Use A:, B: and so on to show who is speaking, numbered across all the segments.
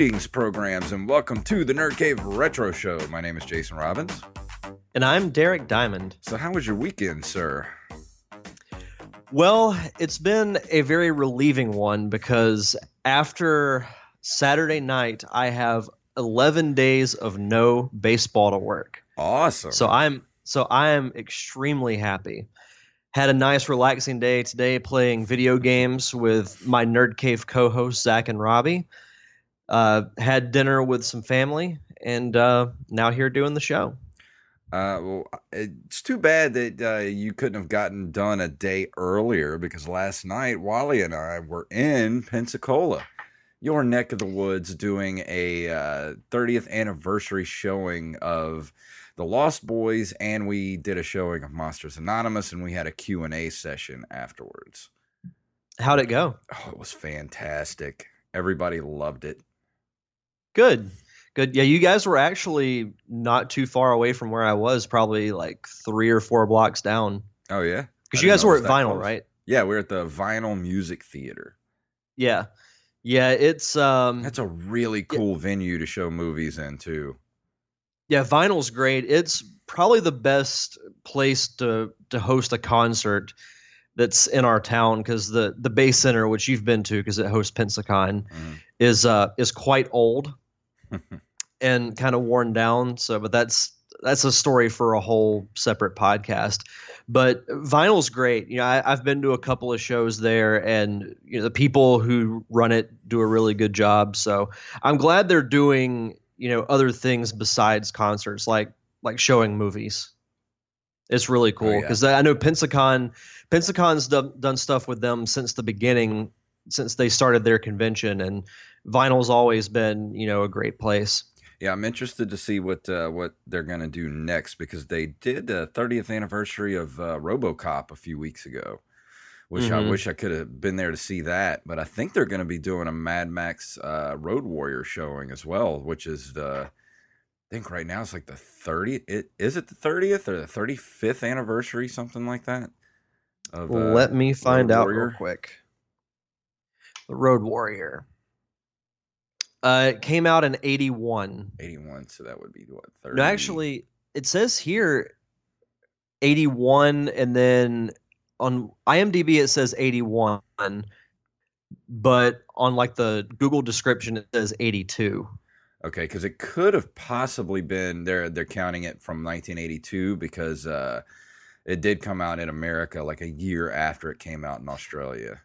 A: Greetings, programs, and welcome to the Nerd Cave Retro Show. My name is Jason Robbins.
B: And I'm Derek Diamond.
A: So, how was your weekend, sir?
B: Well, it's been a very relieving one because after Saturday night, I have 11 days of no baseball to work.
A: Awesome.
B: So I'm so I am extremely happy. Had a nice relaxing day today playing video games with my Nerd Cave co-hosts Zach and Robbie. Uh, had dinner with some family, and uh, now here doing the show.
A: Uh, well, it's too bad that uh, you couldn't have gotten done a day earlier because last night Wally and I were in Pensacola, your neck of the woods, doing a uh, 30th anniversary showing of the Lost Boys, and we did a showing of Monsters Anonymous, and we had a Q and A session afterwards.
B: How'd it go?
A: Oh, it was fantastic. Everybody loved it.
B: Good. Good. Yeah, you guys were actually not too far away from where I was, probably like three or four blocks down.
A: Oh yeah,
B: Because you guys were at Vinyl, right?
A: Yeah, we're at the Vinyl Music Theater.
B: Yeah. Yeah, it's um
A: That's a really cool venue to show movies in too.
B: yeah, Vinyl's great. It's probably the best place to to host a concert that's in our town because the the Bay Center, which you've been to because it hosts Pensacon,
A: Mhm.
B: is uh is quite old and kind of worn down. So, but that's that's a story for a whole separate podcast. But vinyl's great. You know, I, I've been to a couple of shows there, and you know the people who run it do a really good job. So I'm glad they're doing you know other things besides concerts, like like showing movies. It's really oh, cool
A: yeah.
B: because I know Pensacon, Pensacon's done, done stuff with them since the beginning, since they started their convention, and vinyl's always been you know a great place.
A: Yeah, I'm interested to see what uh, what they're gonna do next because they did the 30th anniversary of uh, RoboCop a few weeks ago, which I
B: Mhm.
A: wish I could have been there to see that. But I think they're gonna be doing a Mad Max uh, Road Warrior showing as well, which is the I think right now it's like the 30th. It is it the 30th or the 35th anniversary, something like that. Of, uh,
B: Let me find
A: Road
B: out
A: Warrior.
B: real quick. The Road Warrior. Uh, it came out in '81.
A: 81, so that would be what 30.
B: No, actually, it says here '81, and then on IMDb it says '81, but on like the Google description it says '82.
A: Okay, because it could have possibly been they're they're counting it from 1982 because uh, it did come out in America like a year after it came out in Australia.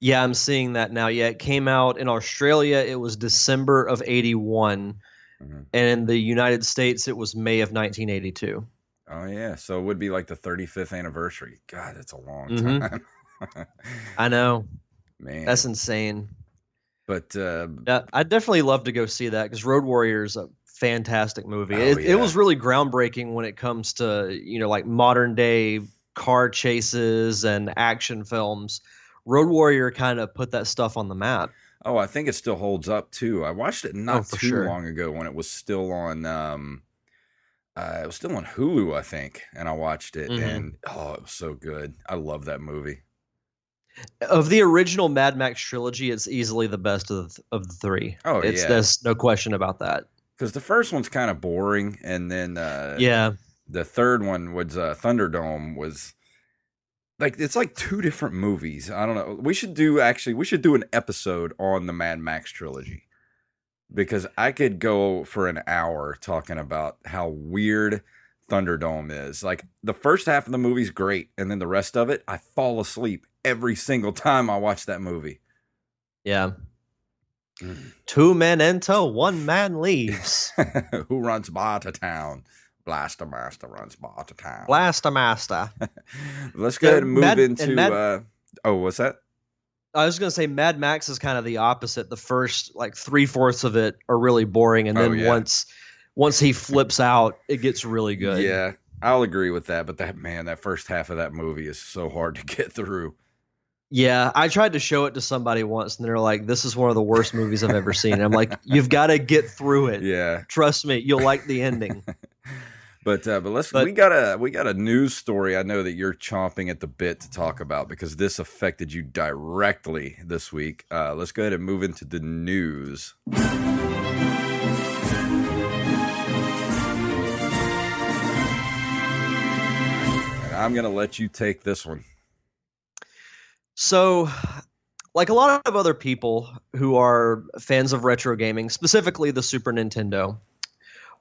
B: Yeah, I'm seeing that now. Yeah, it came out in Australia. It was December of '81,
A: Mhm.
B: and in the United States, it was May of 1982.
A: Oh yeah, so it would be like the 35th anniversary. God, that's a long
B: Mhm.
A: time.
B: I know
A: Man,
B: that's insane.
A: but uh,
B: Yeah, I'd definitely love to go see that because Road Warrior is a fantastic movie.
A: Oh,
B: it, it was really groundbreaking when it comes to you know like modern day car chases and action films. Road Warrior kind of put that stuff on the map.
A: oh, I think it still holds up too. I watched it not
B: Oh,
A: too
B: sure.
A: long ago when it was still on. Um, uh, it was still on Hulu, I think, and I watched it,
B: Mhm.
A: and oh, it was so good. I love that movie.
B: Of the original Mad Max trilogy, it's easily the best of the, of the three.
A: Oh,
B: it's
A: yeah.
B: there's no question about that.
A: Because the first one's kind of boring, and then uh,
B: yeah,
A: the third one was uh, Thunderdome was like it's like two different movies. I don't know. We should do actually we should do an episode on the Mad Max trilogy because I could go for an hour talking about how weird Thunderdome is. Like the first half of the movie's great, and then the rest of it, I fall asleep every single time I watch that movie.
B: yeah.
A: Mm.
B: Two men enter, one man leaves.
A: Who runs Bartertown? Blaster Master runs Bartertown.
B: Blaster Master.
A: Let's go ahead and move
B: Mad- and
A: into.
B: Mad-
A: uh, oh, what's that?
B: I was gonna say Mad Max is kind of the opposite. The first like three fourths of it are really boring, and
A: Oh,
B: then
A: yeah.
B: once once he flips out, it gets really good.
A: Yeah, I'll agree with that. But that man, that first half of that movie is so hard to get through.
B: Yeah, I tried to show it to somebody once, and they're like, "This is one of the worst movies I've ever seen." And I'm like, "You've got to get through it.
A: Yeah,
B: Trust me, you'll like the ending."
A: But uh, but let's
B: But-
A: we got a we got a news story. I know that you're chomping at the bit to talk about because this affected you directly this week. Uh, let's go ahead and move into the news. And I'm gonna let you take this one.
B: So, like a lot of other people who are fans of retro gaming, specifically the Super Nintendo,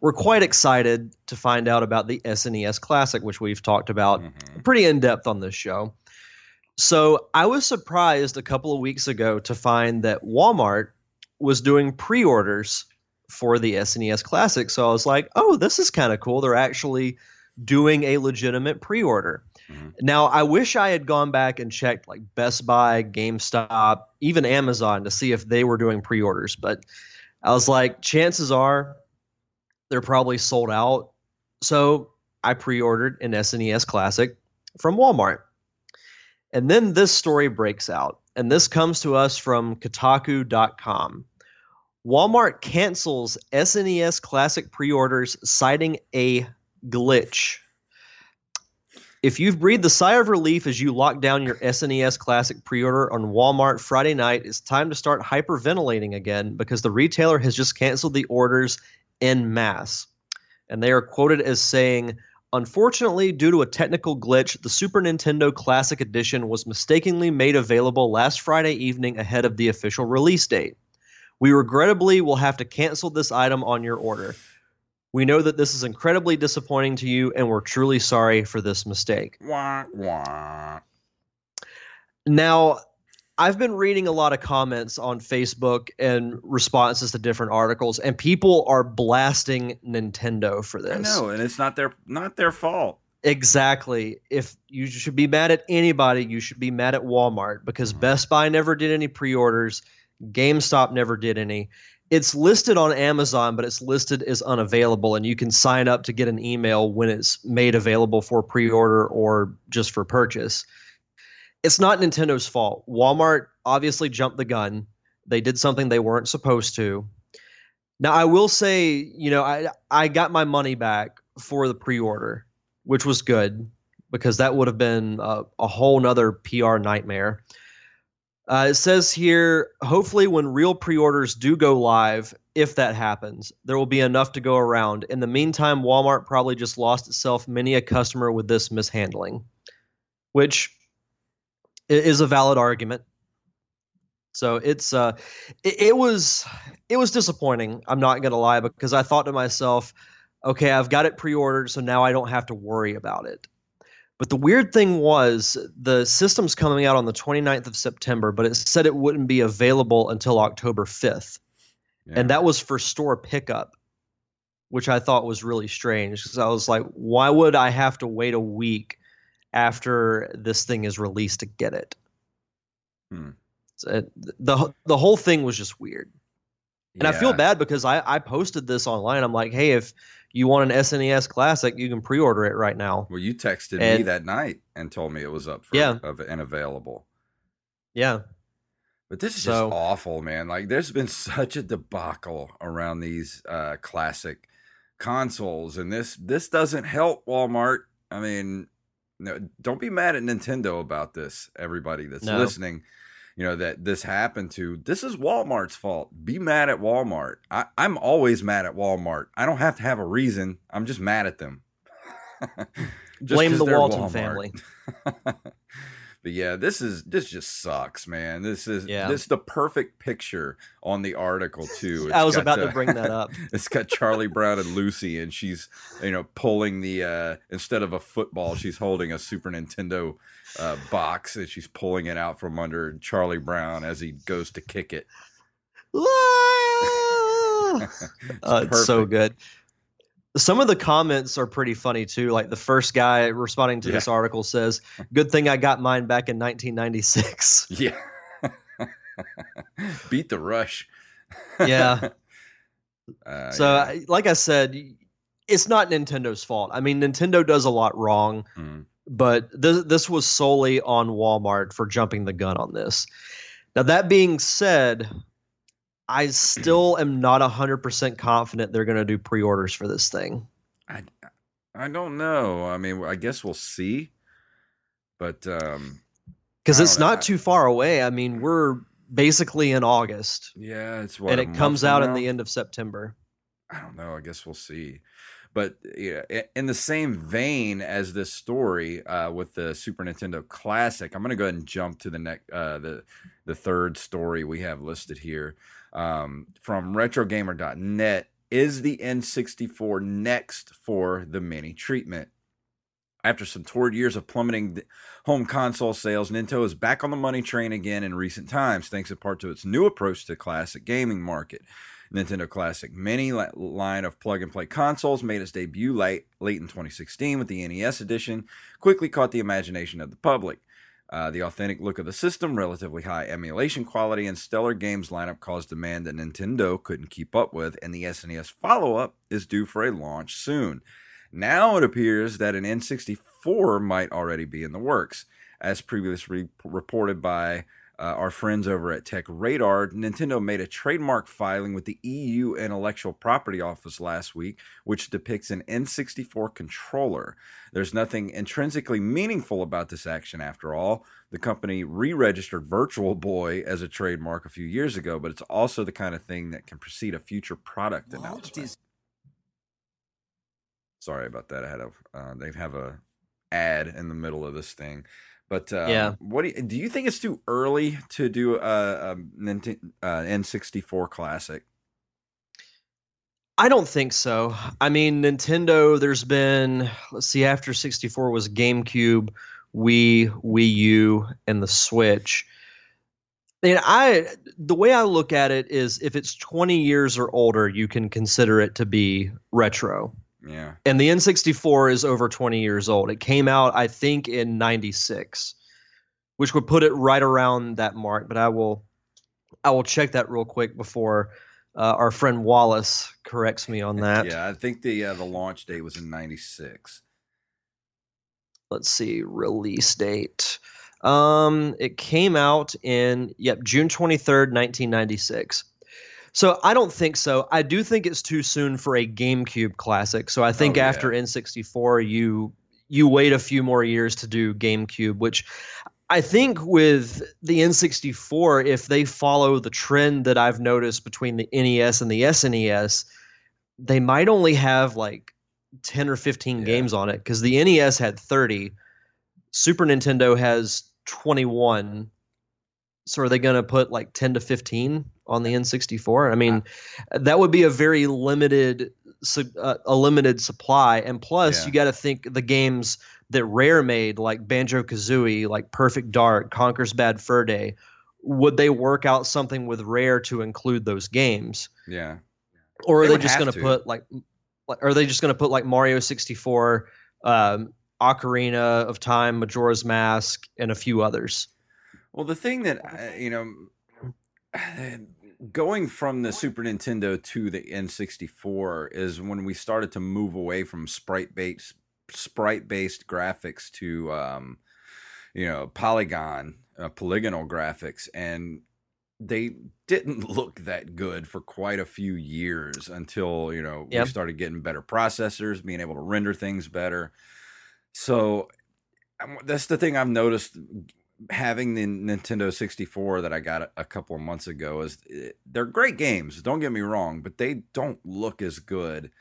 B: we're quite excited to find out about the SNES Classic, which we've talked about
A: Mhm.
B: pretty in depth on this show. So, I was surprised a couple of weeks ago to find that Walmart was doing pre orders for the SNES Classic. So, I was like, oh, this is kind of cool. They're actually doing a legitimate pre order.
A: Mhm.
B: Now, I wish I had gone back and checked like Best Buy, GameStop, even Amazon to see if they were doing pre orders, but I was like, chances are they're probably sold out. So I pre ordered an SNES Classic from Walmart. And then this story breaks out, and this comes to us from Kotaku.com. Walmart cancels SNES Classic pre orders, citing a glitch. If you've breathed a sigh of relief as you lock down your SNES Classic pre order on Walmart Friday night, it's time to start hyperventilating again because the retailer has just canceled the orders en masse. And they are quoted as saying, Unfortunately, due to a technical glitch, the Super Nintendo Classic Edition was mistakenly made available last Friday evening ahead of the official release date. We regrettably will have to cancel this item on your order. We know that this is incredibly disappointing to you, and we're truly sorry for this mistake.
A: Wah, wah.
B: Now, I've been reading a lot of comments on Facebook and responses to different articles, and people are blasting Nintendo for this.
A: I know, and it's not their not their fault.
B: Exactly. If you should be mad at anybody, you should be mad at Walmart because
A: Mhm.
B: Best Buy never did any pre orders, GameStop never did any. It's listed on Amazon, but it's listed as unavailable, and you can sign up to get an email when it's made available for pre order or just for purchase. It's not Nintendo's fault. Walmart obviously jumped the gun. They did something they weren't supposed to. Now, I will say, you know, I I got my money back for the pre-order, which was good because that would have been a, a whole nother PR nightmare. Uh, it says here, hopefully, when real pre-orders do go live, if that happens, there will be enough to go around. In the meantime, Walmart probably just lost itself many a customer with this mishandling, which is a valid argument. So it's uh, it, it was it was disappointing. I'm not gonna lie because I thought to myself, okay, I've got it pre-ordered, so now I don't have to worry about it. But the weird thing was the system's coming out on the 29th of September, but it said it wouldn't be available until October 5th.
A: Yeah.
B: And that was for store pickup, which I thought was really strange because I was like, why would I have to wait a week after this thing is released to get it?
A: Hmm.
B: So it- the the whole thing was just weird. And I feel bad because I, I posted this online. I'm like, hey, if you want an SNES Classic, you can pre-order it right now.
A: Well, you texted me that night and told me it was up for
B: Yeah.
A: of, and available.
B: Yeah,
A: But this is
B: So-
A: just awful, man. Like, there's been such a debacle around these uh, classic consoles, and this this doesn't help Walmart. I mean, no, don't be mad at Nintendo about this. Everybody that's
B: No.
A: listening, you know that this happened to. This is Walmart's fault. Be mad at Walmart. I, I'm always mad at Walmart. I don't have to have a reason. I'm just mad at them. Just
B: blame the Walton
A: Walmart.
B: family.
A: but yeah, this is this just sucks, man. This is
B: Yeah.
A: this is the perfect picture on the article too.
B: I was about to
A: uh,
B: bring that up.
A: It's got Charlie Brown and Lucy, and she's you know pulling the uh instead of a football, she's holding a Super Nintendo uh box and she's pulling it out from under Charlie Brown as he goes to kick it.
B: Ah! Uh, it's so good. Some of the comments are pretty funny too. Like the first guy responding to this article says, "Good thing I got mine back in 1996."
A: Yeah. Beat the rush.
B: yeah.
A: Uh,
B: So,
A: yeah.
B: I- like I said, it's not Nintendo's fault. I mean, Nintendo does a lot wrong,
A: Mm.
B: but this this was solely on Walmart for jumping the gun on this. Now, that being said, I still am not 100% confident they're going to do pre-orders for this thing.
A: I I don't know. I mean, I guess we'll see. But um
B: because
A: I
B: it's not too far away. I mean, we're basically in August,
A: yeah, it's what
B: and it comes out in the end of September.
A: I don't know. I guess we'll see. But yeah, in the same vein as this story uh, with the Super Nintendo Classic, I'm going to go ahead and jump to the next, uh, the the third story we have listed here um, from RetroGamer.net. Is the N64 next for the mini treatment? After some torrid years of plummeting home console sales, Nintendo is back on the money train again in recent times, thanks in part to its new approach to classic gaming market. Nintendo Classic Mini line of plug and play consoles made its debut late, late in 2016 with the NES edition, quickly caught the imagination of the public. Uh, the authentic look of the system, relatively high emulation quality, and stellar games lineup caused demand that Nintendo couldn't keep up with, and the SNES follow up is due for a launch soon. Now it appears that an N64 might already be in the works. As previously reported by uh, our friends over at Tech Radar, Nintendo made a trademark filing with the EU Intellectual Property Office last week, which depicts an N64 controller. There's nothing intrinsically meaningful about this action after all. The company re registered Virtual Boy as a trademark a few years ago, but it's also the kind of thing that can precede a future product announcement. Sorry about that. I had a uh, they have a ad in the middle of this thing, but um,
B: Yeah.
A: What do you, do you think it's too early to do a, a Nintendo uh, N64 classic?
B: I don't think so. I mean, Nintendo. There's been let's see. After 64 was GameCube, Wii, Wii U, and the Switch. And I, the way I look at it is, if it's 20 years or older, you can consider it to be retro.
A: Yeah,
B: and the N64 is over 20 years old. It came out, I think, in 96, which would put it right around that mark. But I will, I will check that real quick before uh, our friend Wallace corrects me on that.
A: yeah. I think the uh, the launch date was in '96.
B: Let's see, release date. Um, it came out in yep June 23rd, 1996. So I don't think so. I do think it's too soon for a GameCube classic. So I think
A: Oh, yeah.
B: after N64, you you wait a few more years to do GameCube, which I think with the N64, if they follow the trend that I've noticed between the NES and the SNES, they might only have like 10 or 15
A: Yeah.
B: games on it because the NES had 30, Super Nintendo has 21. So are they going to put like 10 to 15 on the N64? I mean, that would be a very limited uh, a limited supply and plus
A: Yeah.
B: you got to think the games that Rare made like Banjo-Kazooie, like Perfect Dark, Conker's Bad Fur Day, would they work out something with Rare to include those games?
A: Yeah.
B: Or are
A: They
B: they, just going to put like like are they just going to put like Mario 64 um Ocarina of Time, Majora's Mask and a few others?
A: Well, the thing that uh, you know, going from the Super Nintendo to the N64 is when we started to move away from sprite based sprite based graphics to um, you know polygon uh, polygonal graphics, and they didn't look that good for quite a few years until you know
B: Yep.
A: we started getting better processors, being able to render things better. So um, that's the thing I've noticed having the Nintendo 64 that I got a, couple of months ago is eh, they're great games. Don't get me wrong, but they don't look as good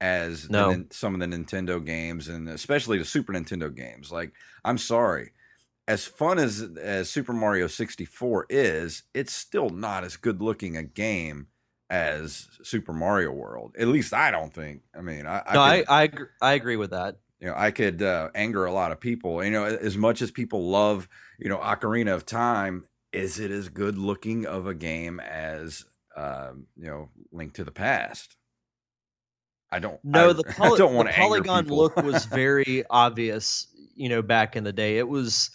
A: as
B: No.
A: Nin- some of the Nintendo games and especially the Super Nintendo games. Like, I'm sorry. As fun as as Super Mario 64 is, it's still not as good looking a game as Super Mario World. At least I don't think. I mean, I,
B: no,
A: I, could-
B: I I, I agree with that.
A: You know, I could uh, anger a lot of people. You know, as much as people love, you know, Ocarina of Time, is it as good looking of a game as, um, you know, Link to the Past? I don't.
B: No,
A: I,
B: the, poly-
A: don't
B: the polygon look was very obvious, you know, back in the day. It was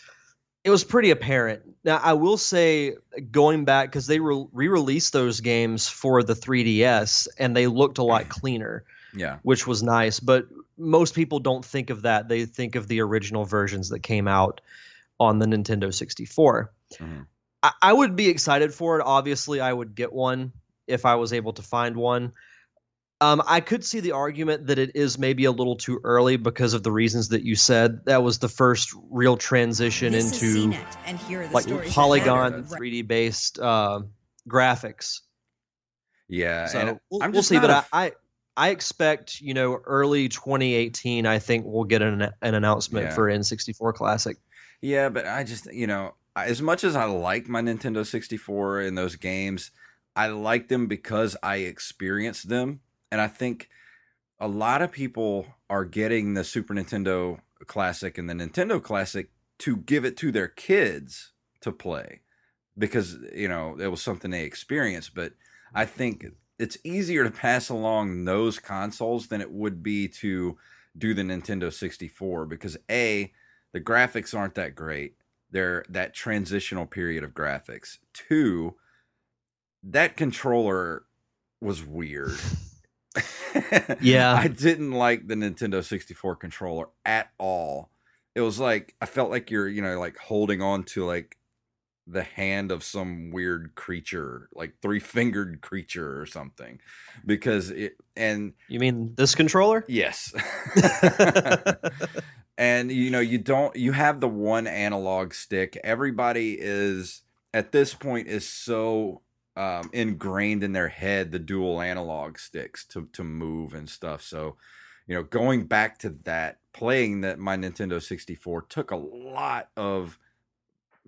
B: it was pretty apparent. Now, I will say going back cuz they re- re-released those games for the 3DS and they looked a lot cleaner,
A: yeah,
B: which was nice, but most people don't think of that. They think of the original versions that came out on the Nintendo 64.
A: Mhm.
B: I, I would be excited for it. Obviously, I would get one if I was able to find one. Um, I could see the argument that it is maybe a little too early because of the reasons that you said. That was the first real transition
C: This
B: into
C: CNET, and here the
B: like polygon 3D based uh, graphics.
A: yeah.
B: So
A: and
B: we'll,
A: I'm
B: we'll see.
A: not
B: But
A: a
B: I,
A: f-
B: I I expect you know early 2018. I think we'll get an an announcement
A: Yeah.
B: for N64 Classic.
A: Yeah, but I just, you know, as much as I like my Nintendo 64 and those games, I like them because I experienced them. And I think a lot of people are getting the Super Nintendo Classic and the Nintendo Classic to give it to their kids to play because, you know, it was something they experienced. But I think it's easier to pass along those consoles than it would be to do the Nintendo 64 because A, the graphics aren't that great. They're that transitional period of graphics. Two, that controller was weird.
B: Yeah.
A: I didn't like the Nintendo 64 controller at all. It was like I felt like you're, you know, like holding on to like the hand of some weird creature, like three-fingered creature or something. Because it and
B: You mean this controller?
A: Yes. and you know, you don't you have the one analog stick. Everybody is at this point is so um, ingrained in their head the dual analog sticks to to move and stuff. So, you know, going back to that, playing that my Nintendo 64 took a lot of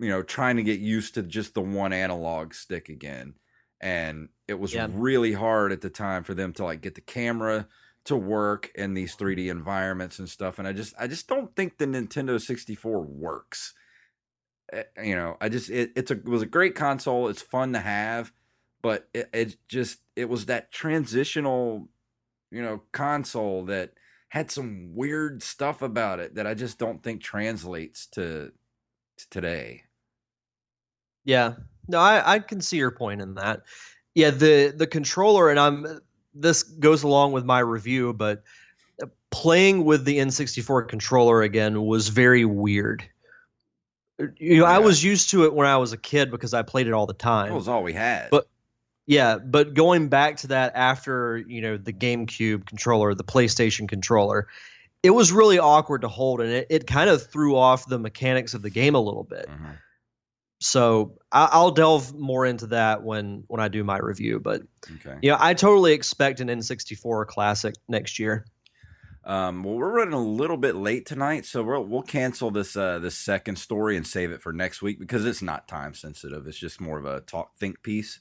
A: you know, trying to get used to just the one analog stick again. And it was
B: Yeah.
A: really hard at the time for them to like get the camera to work in these 3D environments and stuff. And I just I just don't think the Nintendo 64 works. Eh, You know, I just it, it's a it was a great console. It's fun to have, but it, it just it was that transitional, you know, console that had some weird stuff about it that I just don't think translates to, to today.
B: Yeah. No, I, I can see your point in that. Yeah, the the controller and I'm this goes along with my review, but playing with the N64 controller again was very weird. You know, I was used to it when I was a kid because I played it all the time.
A: That was all we had.
B: But- Yeah, but going back to that after, you know, the GameCube controller, the PlayStation controller, it was really awkward to hold and it, it kind of threw off the mechanics of the game a little bit.
A: Mhm.
B: So I, I'll delve more into that when when I do my review. But
A: okay.
B: yeah, I totally expect an N64 classic next year.
A: Um, well, we're running a little bit late tonight, so we'll we'll cancel this uh, this second story and save it for next week because it's not time sensitive. It's just more of a talk think piece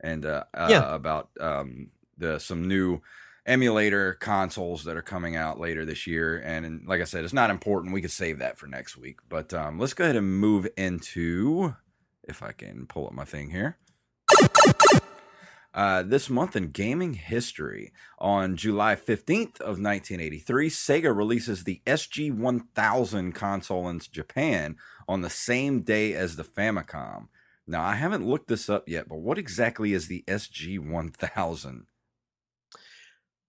A: and uh, uh,
B: Yeah.
A: about um, the some new emulator consoles that are coming out later this year. And, and like I said, it's not important. We could save that for next week. But um, let's go ahead and move into if I can pull up my thing here. Uh, this month in gaming history, on July 15th of 1983, Sega releases the SG-1000 console in Japan on the same day as the Famicom. Now, I haven't looked this up yet, but what exactly is the SG-1000?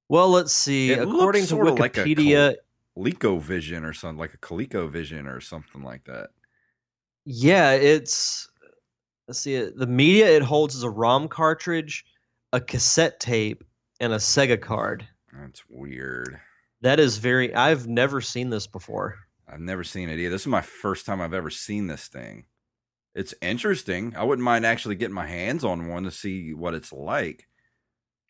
B: Well, let's see.
A: It
B: According to
A: sorta like a
B: Wikipedia,
A: ColecoVision or something like a ColecoVision or something like that.
B: yeah, it's let's see. The media it holds is a ROM cartridge, a cassette tape, and a Sega card.
A: That's weird.
B: That is very. I've never seen this before.
A: I've never seen it either. This is my first time I've ever seen this thing. It's interesting. I wouldn't mind actually getting my hands on one to see what it's like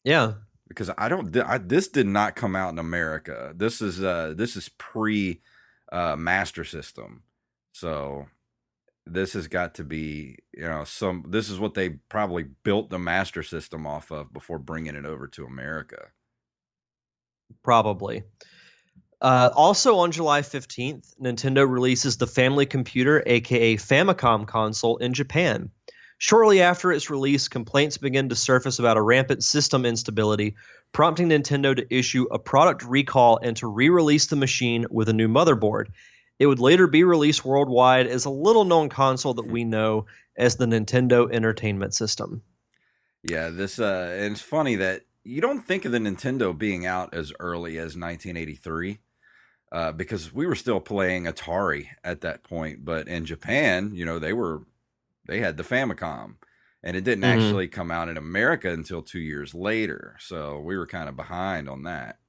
B: Yeah,
A: because I don't. I, this did not come out in America. This is uh this is pre uh Master System, so this has got to be you know some. This is what they probably built the Master System off of before bringing it over to America.
B: probably. Uh, also on July 15th, Nintendo releases the Family Computer, aka Famicom console, in Japan. Shortly after its release, complaints begin to surface about a rampant system instability, prompting Nintendo to issue a product recall and to re release the machine with a new motherboard. It would later be released worldwide as a little known console that we know as the Nintendo Entertainment System.
A: Yeah, this uh and it's funny that you don't think of the Nintendo being out as early as 1983 uh because we were still playing Atari at that point, but in Japan, you know, they were they had the Famicom and it didn't
B: Mhm.
A: actually come out in America until 2 years later. So we were kind of behind on that.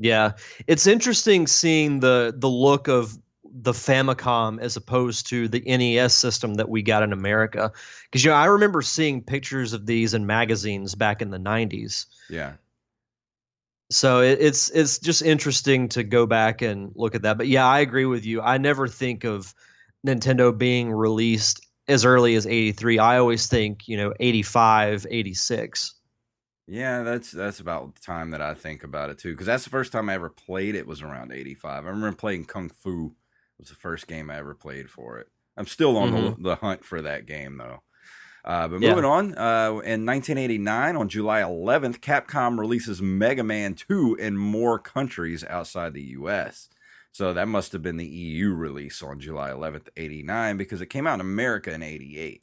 B: Yeah, it's interesting seeing the the look of the Famicom as opposed to the NES system that we got in America. Because you know, I remember seeing pictures of these in magazines back in the '90s.
A: Yeah.
B: So it, it's it's just interesting to go back and look at that. But yeah, I agree with you. I never think of Nintendo being released as early as 83. I always think, you know, 85, 86.
A: Yeah, that's that's about the time that I think about it too, because that's the first time I ever played it was around '85. I remember playing Kung Fu was the first game I ever played for it. I'm still on the, the hunt for that game though. Uh, but
B: Yeah.
A: moving on, uh, in 1989, on July 11th, Capcom releases Mega Man 2 in more countries outside the U.S. So that must have been the EU release on July 11th, 89, because it came out in America in 88.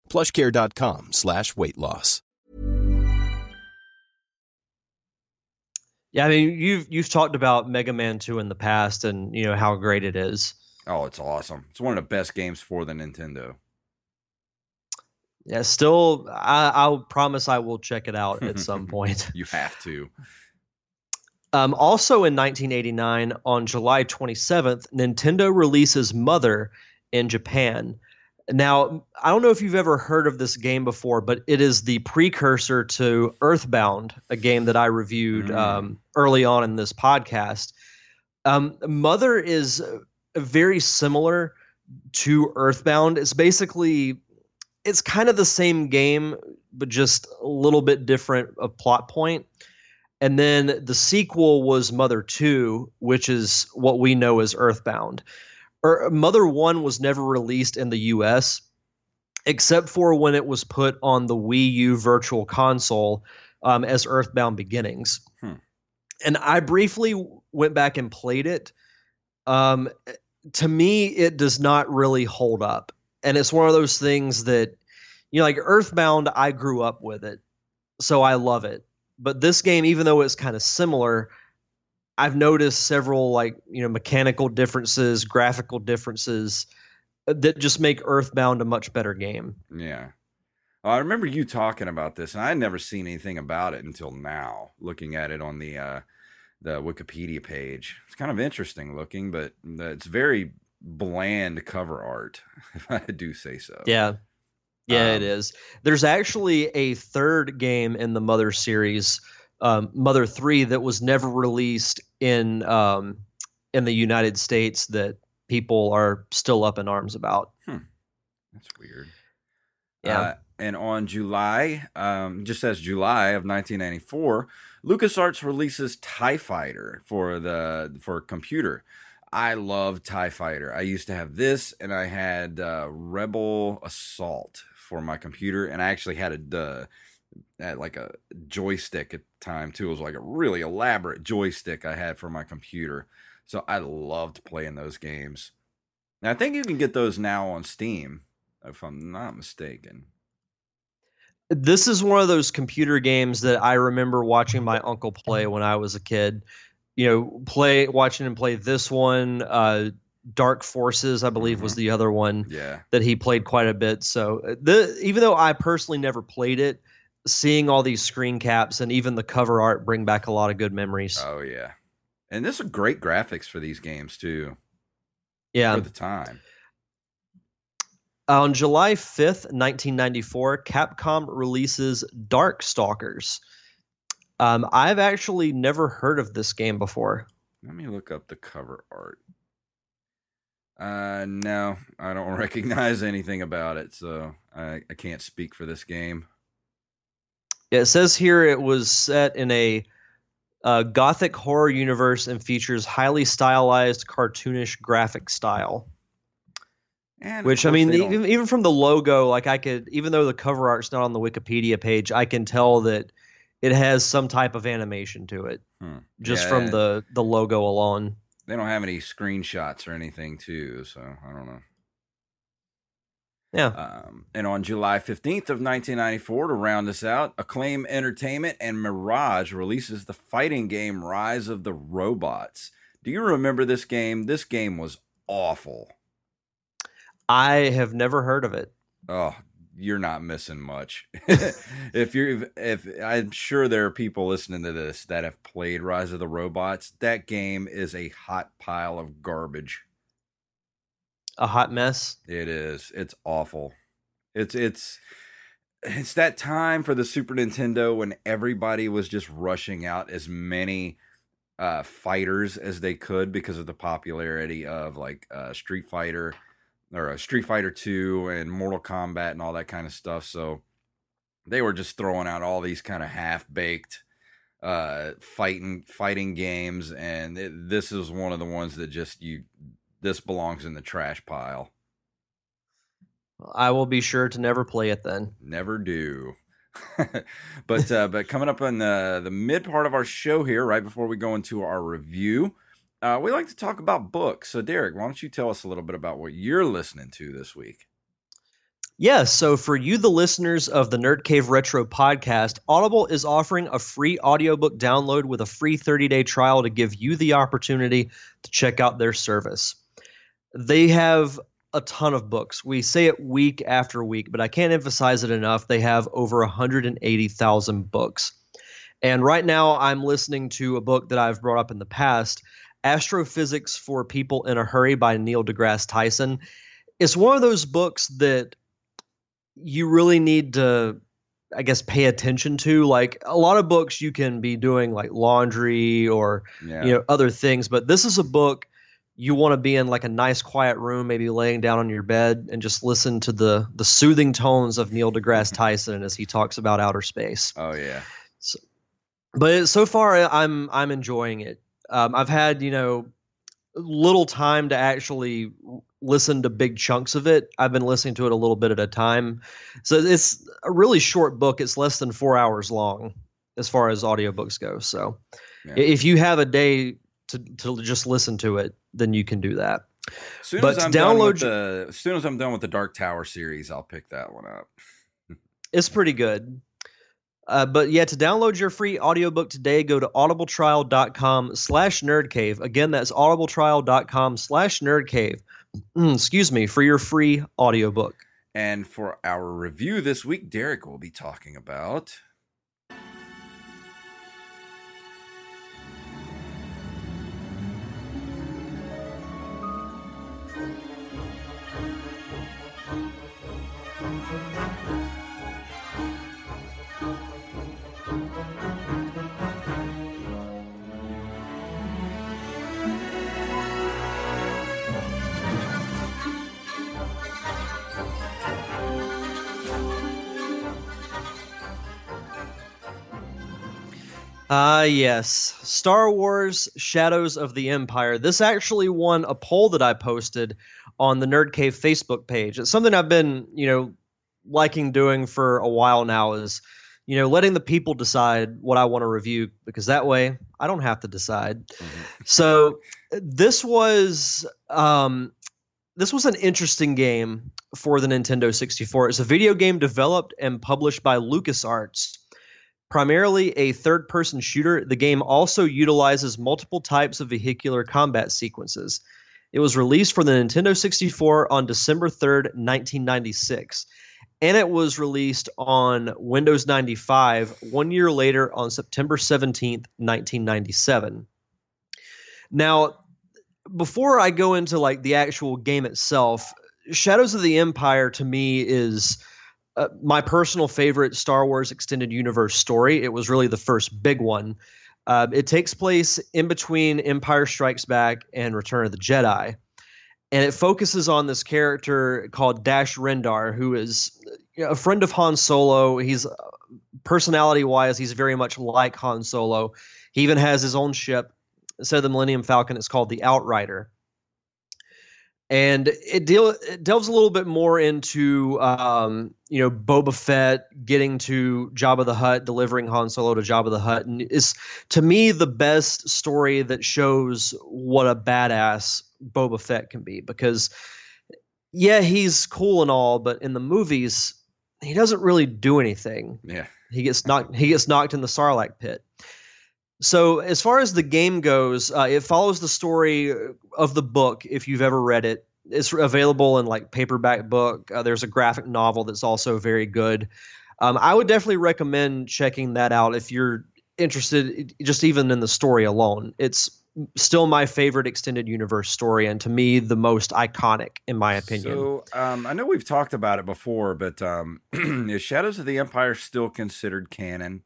D: plushcare.com slash weight loss.
B: Yeah, I mean, you've you've talked about Mega Man 2 in the past and, you know, how great it is.
A: Oh, it's awesome. It's one of the best games for the Nintendo.
B: Yeah, still I I'll promise I will check it out at some point.
A: You have to.
B: Um, also in 1989, on July 27th, Nintendo releases Mother in Japan. Now, I don't know if you've ever heard of this game before, but it is the precursor to Earthbound, a game that I reviewed
A: Mm.
B: um, early on in this podcast. Um, Mother is very similar to Earthbound. It's basically it's kind of the same game, but just a little bit different of plot point. And then the sequel was Mother 2, which is what we know as Earthbound. Or Mother 1 was never released in the US except for when it was put on the Wii U Virtual Console um, as Earthbound Beginnings.
A: Hmm.
B: And I briefly went back and played it. Um, to me, it does not really hold up. And it's one of those things that, you know, like Earthbound, I grew up with it. So I love it. But this game, even though it's kind of similar, I've noticed several like, you know, mechanical differences, graphical differences that just make Earthbound a much better game.
A: Yeah. Well, I remember you talking about this, and I had never seen anything about it until now. Looking at it on the uh, the Wikipedia page, it's kind of interesting looking, but it's very bland cover art, if I do say so.
B: Yeah, yeah,
A: Um,
B: it is. There's actually a third game in the Mother series, um, Mother Three, that was never released in um, in the United States that people are still up in arms about.
A: That's weird.
B: Yeah.
A: Uh, and on July, um, just as July of 1994, LucasArts releases TIE Fighter for the for computer. I love TIE Fighter. I used to have this, and I had uh, Rebel Assault for my computer, and I actually had a the had like a joystick at the time too. It was like a really elaborate joystick I had for my computer. So I loved playing those games. And I think you can get those now on Steam, if I'm not mistaken.
B: this is one of those computer games that I remember watching my uncle play when I was a kid. You know, play watching him play this one. Uh, Dark Forces, I believe, was the other one
A: Yeah.
B: that he played quite a bit. So uh, the even though I personally never played it, seeing all these screen caps and even the cover art bring back a lot of good memories.
A: Oh yeah. And this is great graphics for these games too.
B: yeah.
A: For the time.
B: On July 5th, 1994, Capcom releases Darkstalkers. Um, I've actually never heard of this game before.
A: Let me look up the cover art. Uh no, I don't recognize anything about it, so I, I can't speak for this game.
B: It says here it was set in a uh, gothic horror universe and features highly stylized, cartoonish graphic style.
A: And
B: Which I mean, even even from the logo, like I could, even though the cover art's not on the Wikipedia page, I can tell that it has some type of animation to it,
A: Hmm.
B: just
A: Yeah,
B: from the the logo alone.
A: they don't have any screenshots or anything too, so I don't know.
B: Yeah,
A: Um, and on July 15th of 1994, to round us out, Acclaim Entertainment and Mirage releases the fighting game Rise of the Robots. Do you remember this game? This game was awful.
B: I have never heard of it.
A: Oh, you're not missing much. if you're if I'm sure there are people listening to this that have played Rise of the Robots, that game is a hot pile of garbage.
B: A hot mess.
A: It is. It's awful. It's it's it's that time for the Super Nintendo when everybody was just rushing out as many uh fighters as they could because of the popularity of like uh Street Fighter or uh, Street Fighter 2 and Mortal Kombat and all that kind of stuff. So they were just throwing out all these kind of half-baked uh fighting fighting games and it, this is one of the ones that just you this belongs in the trash pile.
B: I will be sure to never play it then.
A: Never do. but uh, but coming up on the the mid part of our show here, right before we go into our review, uh, we like to talk about books. So Derek, why don't you tell us a little bit about what you're listening to this week?
B: Yeah, so for you, the listeners of the Nerd Cave Retro podcast, Audible is offering a free audiobook download with a free 30 day trial to give you the opportunity to check out their service. They have a ton of books. We say it week after week, but I can't emphasize it enough. They have over 180,000 books. And right now, I'm listening to a book that I've brought up in the past Astrophysics for People in a Hurry by Neil deGrasse Tyson. It's one of those books that you really need to i guess pay attention to like a lot of books you can be doing like laundry or
A: Yeah,
B: you know other things but this is a book you want to be in like a nice quiet room maybe laying down on your bed and just listen to the the soothing tones of neil degrasse tyson as he talks about outer space
A: oh yeah,
B: but so far I'm I'm enjoying it. Um, I've had you know little time to actually listen to big chunks of it. I've been listening to it a little bit at a time. So it's a really short book. It's less than four hours long as far as audiobooks go. So yeah. if you have a day to, to just listen to it, then you can do that.
A: Soon but as I'm download the, as soon as I'm done with the Dark Tower series, I'll pick that one up.
B: it's pretty good. Uh, but yeah, to download your free audiobook today, go to audibletrial.com slash nerdcave. Again, that's audibletrial.com slash nerdcave. Mm, excuse me, for your free audiobook.
A: And for our review this week, Derek will be talking about
B: Ah, uh, yes. Star Wars Shadows of the Empire. This actually won a poll that I posted on the Nerd Cave Facebook page. It's something I've been, you know, liking doing for a while now is, you know, letting the people decide what I want to review because that way I don't have to decide. Mm-hmm. So this was um this was an interesting game for the Nintendo 64. It's a video game developed and published by LucasArts Primarily a third person shooter, the game also utilizes multiple types of vehicular combat sequences. It was released for the Nintendo 64 on December 3rd, 1996, and it was released on Windows 95 one year later on September 17th, 1997. Now, before I go into like the actual game itself, Shadows of the Empire to me is uh, my personal favorite Star Wars extended universe story. It was really the first big one. Uh, it takes place in between Empire Strikes Back and Return of the Jedi. And it focuses on this character called Dash Rendar, who is a friend of Han Solo. He's uh, personality wise, he's very much like Han Solo. He even has his own ship. Instead of the Millennium Falcon, it's called the Outrider and it, deal, it delves a little bit more into um, you know Boba Fett getting to Jabba the Hutt, delivering Han Solo to Jabba the Hutt, and is to me the best story that shows what a badass Boba Fett can be. Because yeah, he's cool and all, but in the movies, he doesn't really do anything.
A: Yeah,
B: he gets knocked. He gets knocked in the Sarlacc pit. So, as far as the game goes, uh, it follows the story of the book. If you've ever read it, it's available in like paperback book. Uh, there's a graphic novel that's also very good. Um, I would definitely recommend checking that out if you're interested, just even in the story alone. It's still my favorite extended universe story, and to me, the most iconic, in my opinion.
A: So, um, I know we've talked about it before, but um, is Shadows of the Empire still considered canon?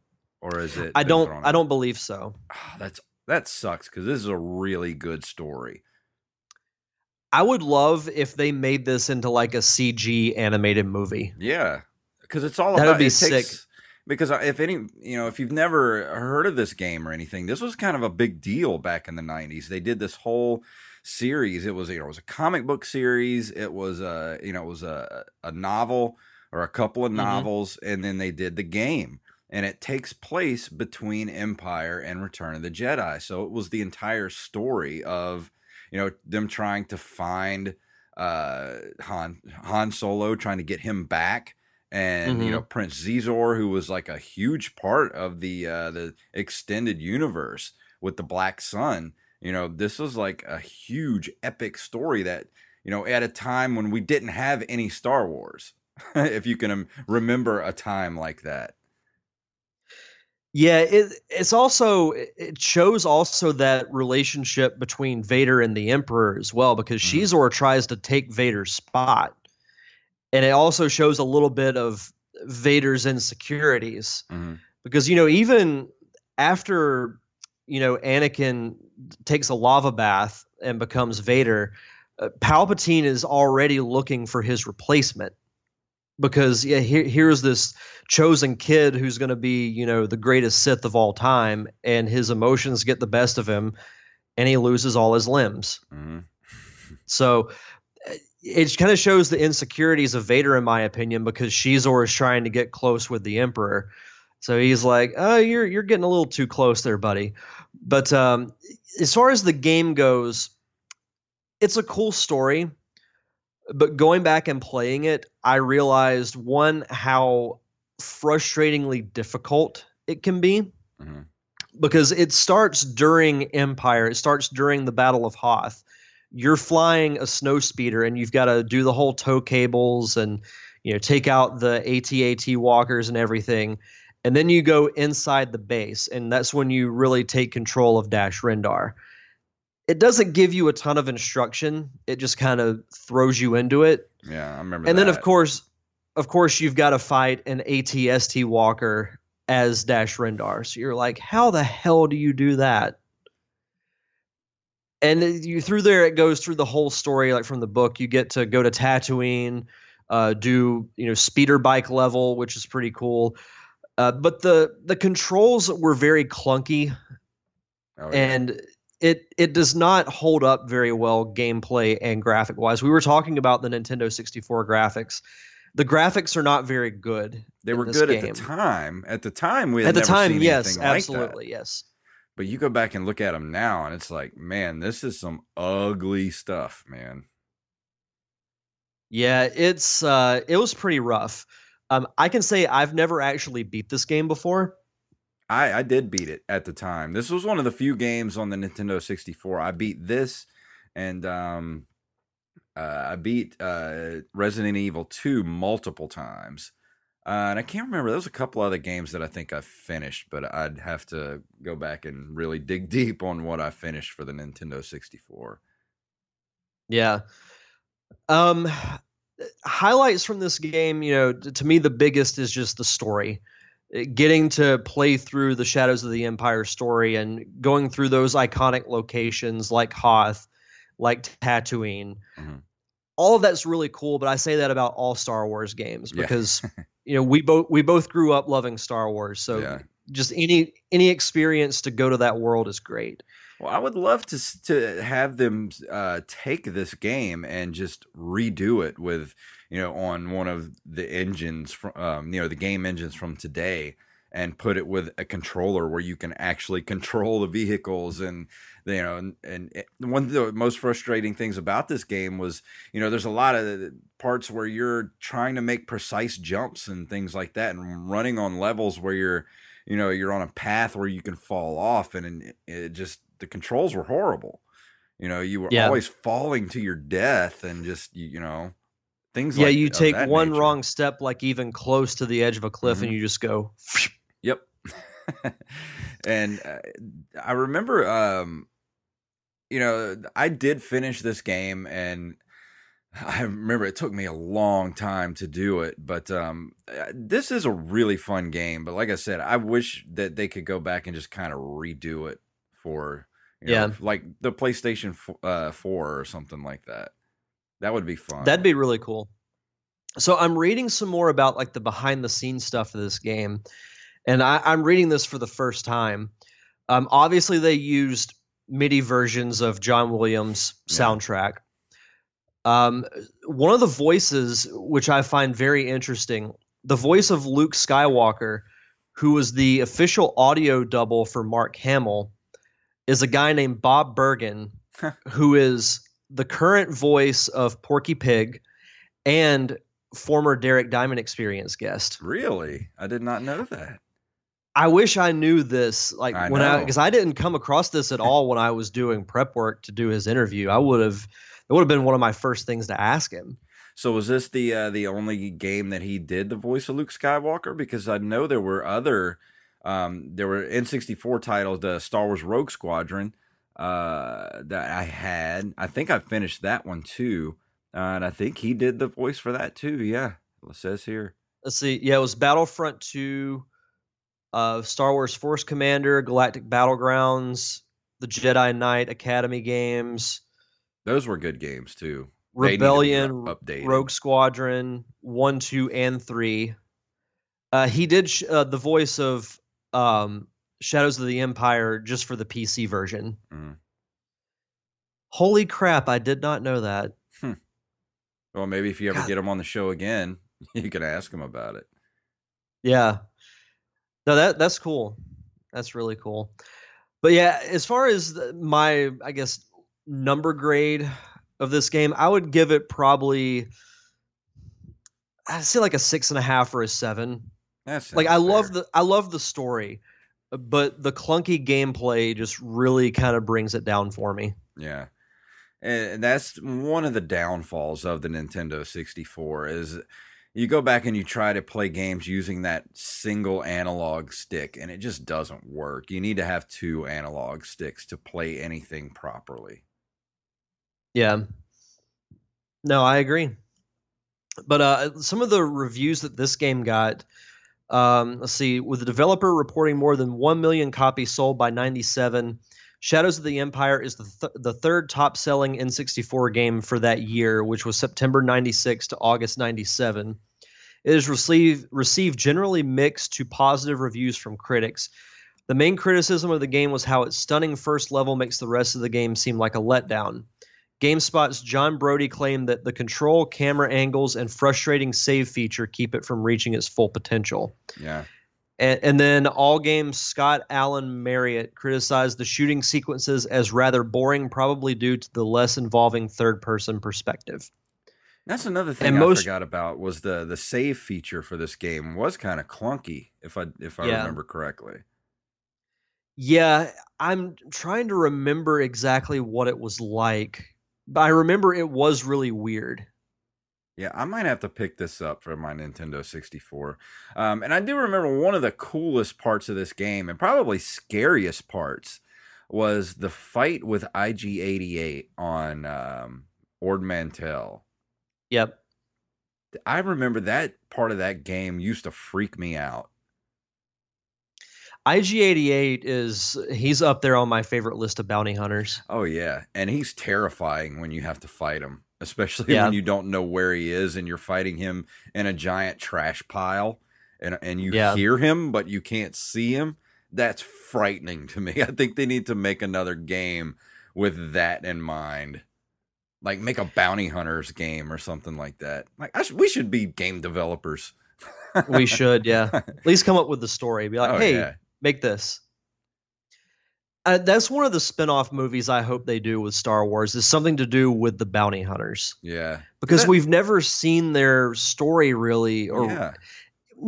A: Or is it?
B: I don't. I don't believe so.
A: Oh, that's that sucks because this is a really good story.
B: I would love if they made this into like a CG animated movie.
A: Yeah, because it's all
B: that
A: about.
B: Would be sick.
A: Takes, because if any, you know, if you've never heard of this game or anything, this was kind of a big deal back in the '90s. They did this whole series. It was, you know, it was a comic book series. It was a, you know, it was a a novel or a couple of mm-hmm. novels, and then they did the game and it takes place between Empire and Return of the Jedi. So it was the entire story of you know them trying to find uh, Han Han Solo, trying to get him back, and mm-hmm. you know Prince Xizor, who was like a huge part of the uh, the extended universe with the Black Sun. You know, this was like a huge epic story that you know at a time when we didn't have any Star Wars. if you can um, remember a time like that.
B: Yeah, it, it's also it shows also that relationship between Vader and the Emperor as well, because mm-hmm. Xizor tries to take Vader's spot, and it also shows a little bit of Vader's insecurities, mm-hmm. because you know even after you know Anakin takes a lava bath and becomes Vader, uh, Palpatine is already looking for his replacement because yeah, here, here's this chosen kid who's going to be you know the greatest Sith of all time, and his emotions get the best of him, and he loses all his limbs.
A: Mm-hmm.
B: So eh, it kind of shows the insecurities of Vader, in my opinion, because Xizor is trying to get close with the Emperor. So he's like, "Oh, you're you're getting a little too close there, buddy." But um, as far as the game goes, it's a cool story. But going back and playing it, I realized one how frustratingly difficult it can be.
A: Mm-hmm.
B: Because it starts during Empire. It starts during the Battle of Hoth you're flying a snow speeder and you've got to do the whole tow cables and you know take out the AT-AT walkers and everything and then you go inside the base and that's when you really take control of Dash Rendar. It doesn't give you a ton of instruction. It just kind of throws you into it.
A: Yeah, I remember.
B: And
A: that.
B: then of course, of course, you've got to fight an AT-ST walker as Dash Rendar. So you're like, how the hell do you do that? and you through there it goes through the whole story like from the book you get to go to tatooine uh, do you know speeder bike level which is pretty cool uh, but the the controls were very clunky
A: Oh, yeah.
B: and it it does not hold up very well gameplay and graphic wise we were talking about the nintendo 64 graphics the graphics are not very good
A: they were good at the time. At the time, we had
B: at the
A: never
B: time
A: seen
B: yes
A: anything like that.
B: absolutely yes
A: But you go back and look at them now, and it's like, man, this is some ugly stuff, man.
B: Yeah, it's uh it was pretty rough. Um I can say I've never actually beat this game before.
A: I, I did beat it at the time. This was one of the few games on the Nintendo 64. I beat this, and um, uh, I beat uh, Resident Evil 2 multiple times. Uh, and I can't remember. There was a couple other games that I think I finished, but I'd have to go back and really dig deep on what I finished for the Nintendo 64.
B: Yeah. Um highlights from this game, you know, to me the biggest is just the story. Getting to play through the Shadows of the Empire story and going through those iconic locations like Hoth, like Tatooine.
A: Mhm.
B: All of that's really cool, but I say that about all Star Wars games
A: Yeah.
B: because you know, we both we both grew up loving Star Wars. So
A: Yeah.
B: just any any experience to go to that world is great.
A: Well, I would love to to have them uh, take this game and just redo it with you know on one of the engines from um, you know the game engines from today and put it with a controller where you can actually control the vehicles and you know and, and it- one of the most frustrating things about this game was you know there's a lot of parts where you're trying to make precise jumps and things like that and running on levels where you're you know you're on a path where you can fall off and, and it, it just the controls were horrible you know you were
B: Yeah.
A: always falling to your death and just you, you know things
B: yeah,
A: like
B: you take one
A: nature.
B: wrong step, like even close to the edge of a cliff,
A: Mhm.
B: and you just go.
A: Yep. and uh, I remember, um, you know, I did finish this game, and I remember it took me a long time to do it. But um, uh, this is a really fun game. But like I said, I wish that they could go back and just kind of redo it for, you
B: Yeah.
A: like the PlayStation f- uh, 4 or something like that. That would be fun.
B: That'd be really cool. So I'm reading some more about like the behind the scenes stuff of this game, and I, I'm reading this for the first time. Um, obviously, they used MIDI versions of John Williams'
A: Yeah.
B: soundtrack. Um, one of the voices, which I find very interesting, the voice of Luke Skywalker, who was the official audio double for Mark Hamill, is a guy named Bob Bergen, who is the current voice of Porky Pig and former Derek Diamond Experience guest.
A: really? I did not know that.
B: I wish I knew this, like
A: I
B: when I because I didn't come across this at all when I was doing prep work to do his interview. I would have it would have been one of my first things to ask him.
A: So was this the uh, the only game that he did the voice of Luke Skywalker? Because I know there were other, um, there were N64 titles, the Star Wars Rogue Squadron, uh, that I had. I think I finished that one too, uh, and I think he did the voice for that too. Yeah, it says here.
B: Let's see, yeah, it was Battlefront Two, uh, Star Wars Force Commander, Galactic Battlegrounds, the Jedi Knight Academy games.
A: Those were good games too.
B: Rebellion. Rogue Squadron, one, two, and three. Uh, he did sh- uh, the voice of um, Shadows of the Empire just for the PC version.
A: Mm.
B: Holy crap! I did not know that.
A: Well, maybe if you ever
B: God.
A: get him on the show again, you can ask him about it.
B: Yeah. No, that that's cool. That's really cool. But yeah, as far as the- my, I guess, number grade of this game, I would give it probably, I'd say like a six and a half or a seven.
A: That's
B: Like I love the I love the story, but the clunky gameplay just really kind of brings it down for me.
A: Yeah. And that's one of the downfalls of the Nintendo 64 is you go back and you try to play games using that single analog stick and it just doesn't work. You need to have two analog sticks to play anything properly.
B: Yeah. No, I agree. But uh, some of the reviews that this game got, um, let's see, with the developer reporting more than 1 million copies sold by 97, Shadows of the Empire is the, th- the third top selling N64 game for that year, which was September 96 to August 97. It has received, received generally mixed to positive reviews from critics. The main criticism of the game was how its stunning first level makes the rest of the game seem like a letdown. GameSpot's John Brody claimed that the control, camera angles, and frustrating save feature keep it from reaching its full potential.
A: Yeah.
B: And, and then All Games Scott Alan Marriott criticized the shooting sequences as rather boring, probably due to the less involving third person perspective.
A: That's another thing
B: And
A: I
B: most-
A: forgot about was the the save feature for this game was kind of clunky if I if I
B: Yeah.
A: remember correctly.
B: Yeah, I'm trying to remember exactly what it was like, but I remember it was really weird.
A: Yeah, I might have to pick this up for my Nintendo 64. Um, and I do remember one of the coolest parts of this game, and probably scariest parts, was the fight with IG88 on um, Ord Mantell.
B: Yep.
A: I remember that part of that game used to freak me out.
B: IG88 is he's up there on my favorite list of bounty hunters.
A: Oh yeah, and he's terrifying when you have to fight him, especially
B: Yeah.
A: when you don't know where he is and you're fighting him in a giant trash pile, and and you
B: Yeah.
A: hear him but you can't see him. That's frightening to me. I think they need to make another game with that in mind, like make a bounty hunters game or something like that. Like I sh- we should be game developers.
B: We should, yeah. At least come up with the story. Be like,
A: Oh,
B: hey,
A: yeah.
B: Make this. Uh, that's one of the spin-off movies I hope they do with Star Wars is something to do with the bounty hunters
A: Yeah,
B: because
A: That-
B: we've never seen their story really or
A: yeah.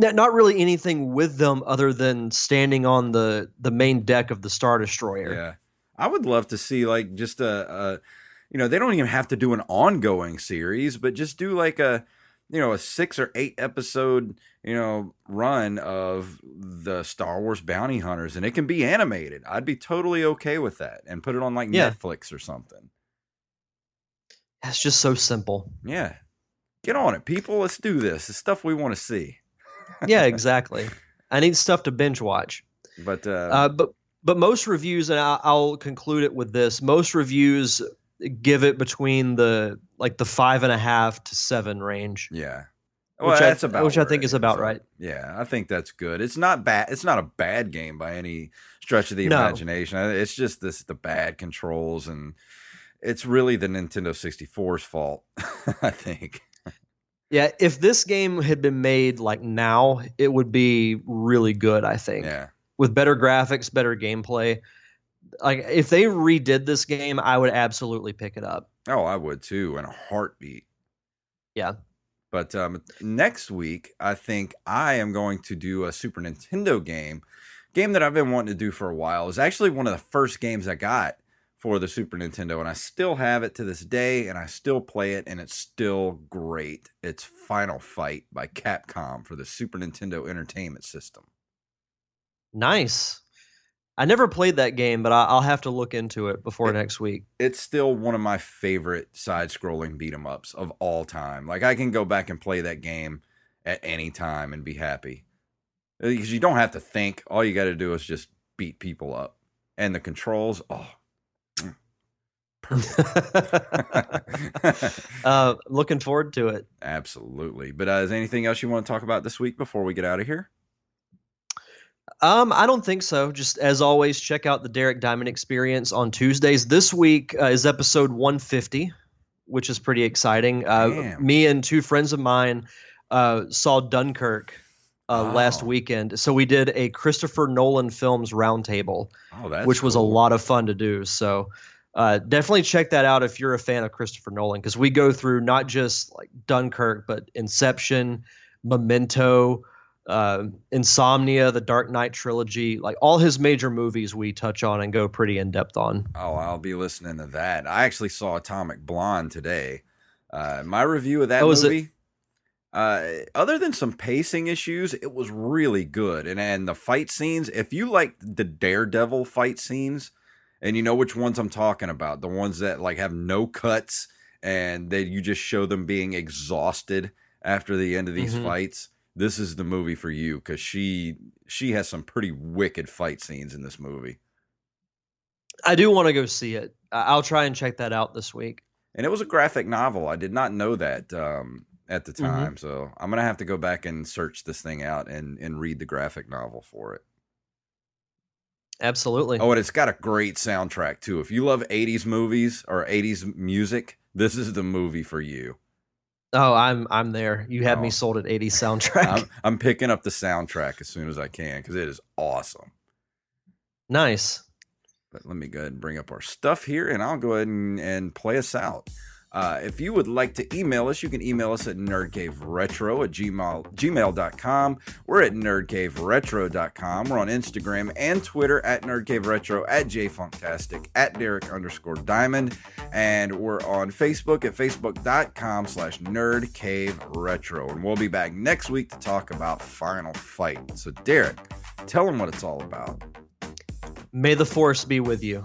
B: n- not really anything with them other than standing on the the main deck of the Star Destroyer.
A: Yeah. I would love to see like just a, a you know, they don't even have to do an ongoing series, but just do like a you know, a 6 or 8 episode, you know, run of the Star Wars bounty hunters and it can be animated. I'd be totally okay with that and put it on like
B: Yeah.
A: Netflix or something.
B: That's just so simple.
A: Yeah. Get on it, people. Let's do this. It's stuff we want to see.
B: Yeah, exactly. I need stuff to binge watch.
A: But uh,
B: Uh, but but most reviews, and I'll, I'll conclude it with this: most reviews give it between the like the five and a half to seven range.
A: Yeah.
B: Which
A: Well,
B: I-
A: about
B: which I think is about right.
A: Yeah, I think that's good. It's not bad. It's not a bad game by any stretch of the
B: No.
A: imagination. It's just this the bad controls and it's really the Nintendo 64's fault. I think.
B: Yeah, if this game had been made like now, it would be really good. I think
A: Yeah.
B: with better graphics, better gameplay. Like if they redid this game, I would absolutely pick it up.
A: Oh, I would too in a heartbeat.
B: Yeah.
A: But um, next week, I think I am going to do a Super Nintendo game. Game that I've been wanting to do for a while. Is actually one of the first games I got for the Super Nintendo, and I still have it to this day, and I still play it, and it's still great. It's Final Fight by Capcom for the Super Nintendo Entertainment System.
B: Nice. I never played that game, but I, I'll have to look into it before
A: It-
B: next week.
A: It's still one of my favorite side-scrolling beat 'em ups of all time. Like I can go back and play that game at any time and be happy. Because you don't have to think. All you got to do is just beat people up. And the controls, oh,
B: uh, looking forward to it.
A: Absolutely. But uh, is there anything else you want to talk about this week before we get out of here?
B: Um, I don't think so. Just as always, check out the Derek Diamond Experience on Tuesdays. This week uh, is episode 150, which is pretty exciting. Uh, me and two friends of mine uh, saw Dunkirk uh, oh. last weekend, so we did a Christopher Nolan films roundtable,
A: oh,
B: which was a lot of fun to do. So. Uh, definitely check that out if you're a fan of Christopher Nolan, because we go through not just like Dunkirk, but Inception, Memento, uh, Insomnia, the Dark Knight trilogy, like all his major movies, we touch on and go pretty in depth on.
A: Oh, I'll be listening to that. I actually saw Atomic Blonde today. Uh, my review of that oh, movie, uh, other than some pacing issues, it was really good. And and the fight scenes, if you like the Daredevil fight scenes, and you know which ones I'm talking about, the ones that like have no cuts and that you just show them being exhausted after the end of these mm-hmm. fights this is the movie for you because she she has some pretty wicked fight scenes in this movie.
B: I do want to go see it. I'll try and check that out this week.
A: And it was a graphic novel. I did not know that um, at the mm-hmm. time, mm-hmm. so I'm gonna have to go back and search this thing out and and read the graphic novel for it.
B: Absolutely.
A: Oh, and it's got a great soundtrack too. If you love 80s movies or 80s music, this is the movie for you.
B: Oh, I'm I'm there. You had oh. me sold at 80 soundtrack.
A: I'm, I'm, picking up the soundtrack as soon as I can because it is awesome.
B: Nice.
A: But let me go ahead and bring up our stuff here, and I'll go ahead and, and play us out. Uh, if you would like to email us, you can email us at nerdcaveretro at gmail, gmail.com. We're at nerdcaveretro.com. We're on Instagram and Twitter at nerdcaveretro, at jfunktastic, at Derek underscore diamond. And we're on Facebook at facebook.com slash nerdcaveretro. And we'll be back next week to talk about Final Fight. So, Derek, tell them what it's all about.
B: May the Force be with you.